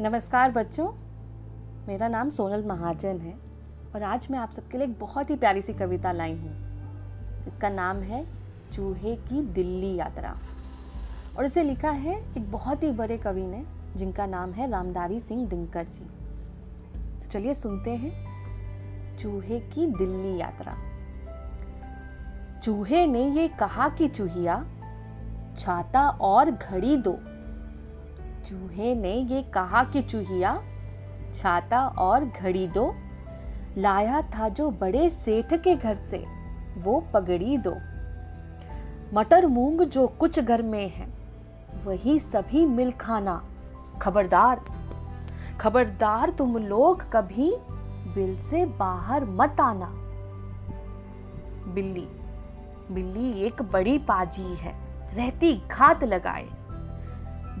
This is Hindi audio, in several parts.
नमस्कार बच्चों, मेरा नाम सोनल महाजन है और आज मैं आप सबके लिए एक बहुत ही प्यारी सी कविता लाई हूँ। इसका नाम है चूहे की दिल्ली यात्रा और इसे लिखा है एक बहुत ही बड़े कवि ने, जिनका नाम है रामदारी सिंह दिनकर जी। तो चलिए सुनते हैं, चूहे की दिल्ली यात्रा। चूहे ने ये कहा कि चूहिया छाता और घड़ी दो। चूहे ने ये कहा कि चूहिया, छाता और घड़ी दो। लाया था जो बड़े सेठ के घर से, वो पगड़ी दो। मटर मूंग जो कुछ घर में है, वही सभी मिल खाना। खबरदार खबरदार तुम लोग कभी बिल से बाहर मत आना। बिल्ली बिल्ली एक बड़ी पाजी है। रहती घात लगाए।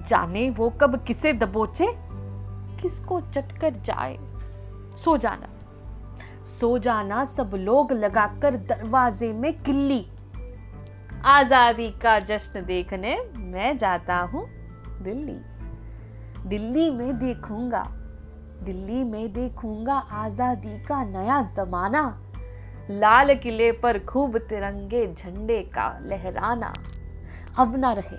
जाने वो कब किसे दबोचे, किसको चटकर जाए। सो जाना। सो जाना सब लोग लगाकर दरवाजे में किल्ली आज़ादी का जश्न देखने मैं जाता हूँ दिल्ली। दिल्ली में देखूँगा। दिल्ली में देखूँगा आज़ादी का नया जमाना। लाल किले पर खूब तिरंगे झंडे का लहराना। अब ना रहे।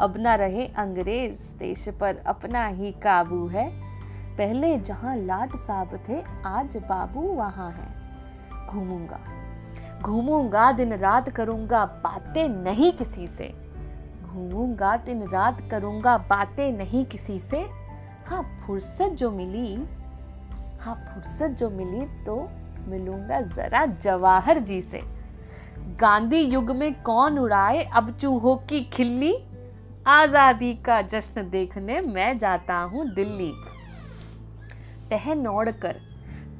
अब ना रहे अंग्रेज़ देश पर अपना ही काबू है। पहले जहाँ लाट साहब थे, आज बाबू वहाँ है। घूमूँगा। घूमूँगा, दिन रात करूँगा बातें नहीं किसी से। घूमूँगा, दिन रात करूँगा बातें नहीं किसी से। हाँ फुर्सत जो मिली हाँ फुर्सत जो मिली तो मिलूँगा जरा जवाहर जी से। गांधी युग में कौन उड़ाए? अब चूहों की खिल्ली। आज़ादी का जश्न देखने मैं जाता हूँ दिल्ली। पहन ओढ़कर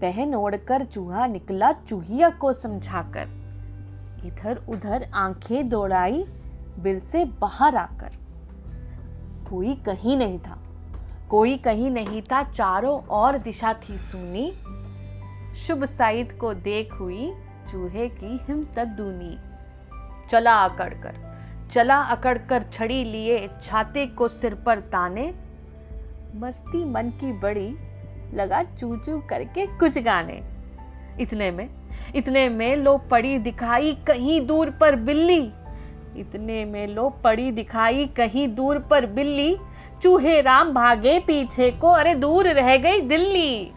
पहन ओढ़कर चूहा निकला चूहिया को समझाकर। इधर उधर आँखें दौड़ाई, बिल से बाहर आकर। कोई कहीं नहीं था, कोई कहीं नहीं था, चारों ओर दिशा थी सुनी। शुभ साइद को देख हुई चूहे की हिम्मत दूनी। चला आकड़ कर चला अकड़ कर छड़ी लिए, छाते को सिर पर ताने। मस्ती मन की बड़ी, लगा चू चू करके कुछ गाने। इतने में इतने में लो पड़ी दिखाई कहीं दूर पर बिल्ली। इतने में लो पड़ी दिखाई कहीं दूर पर बिल्ली। चूहे राम भागे पीछे को, अरे दूर रह गई दिल्ली।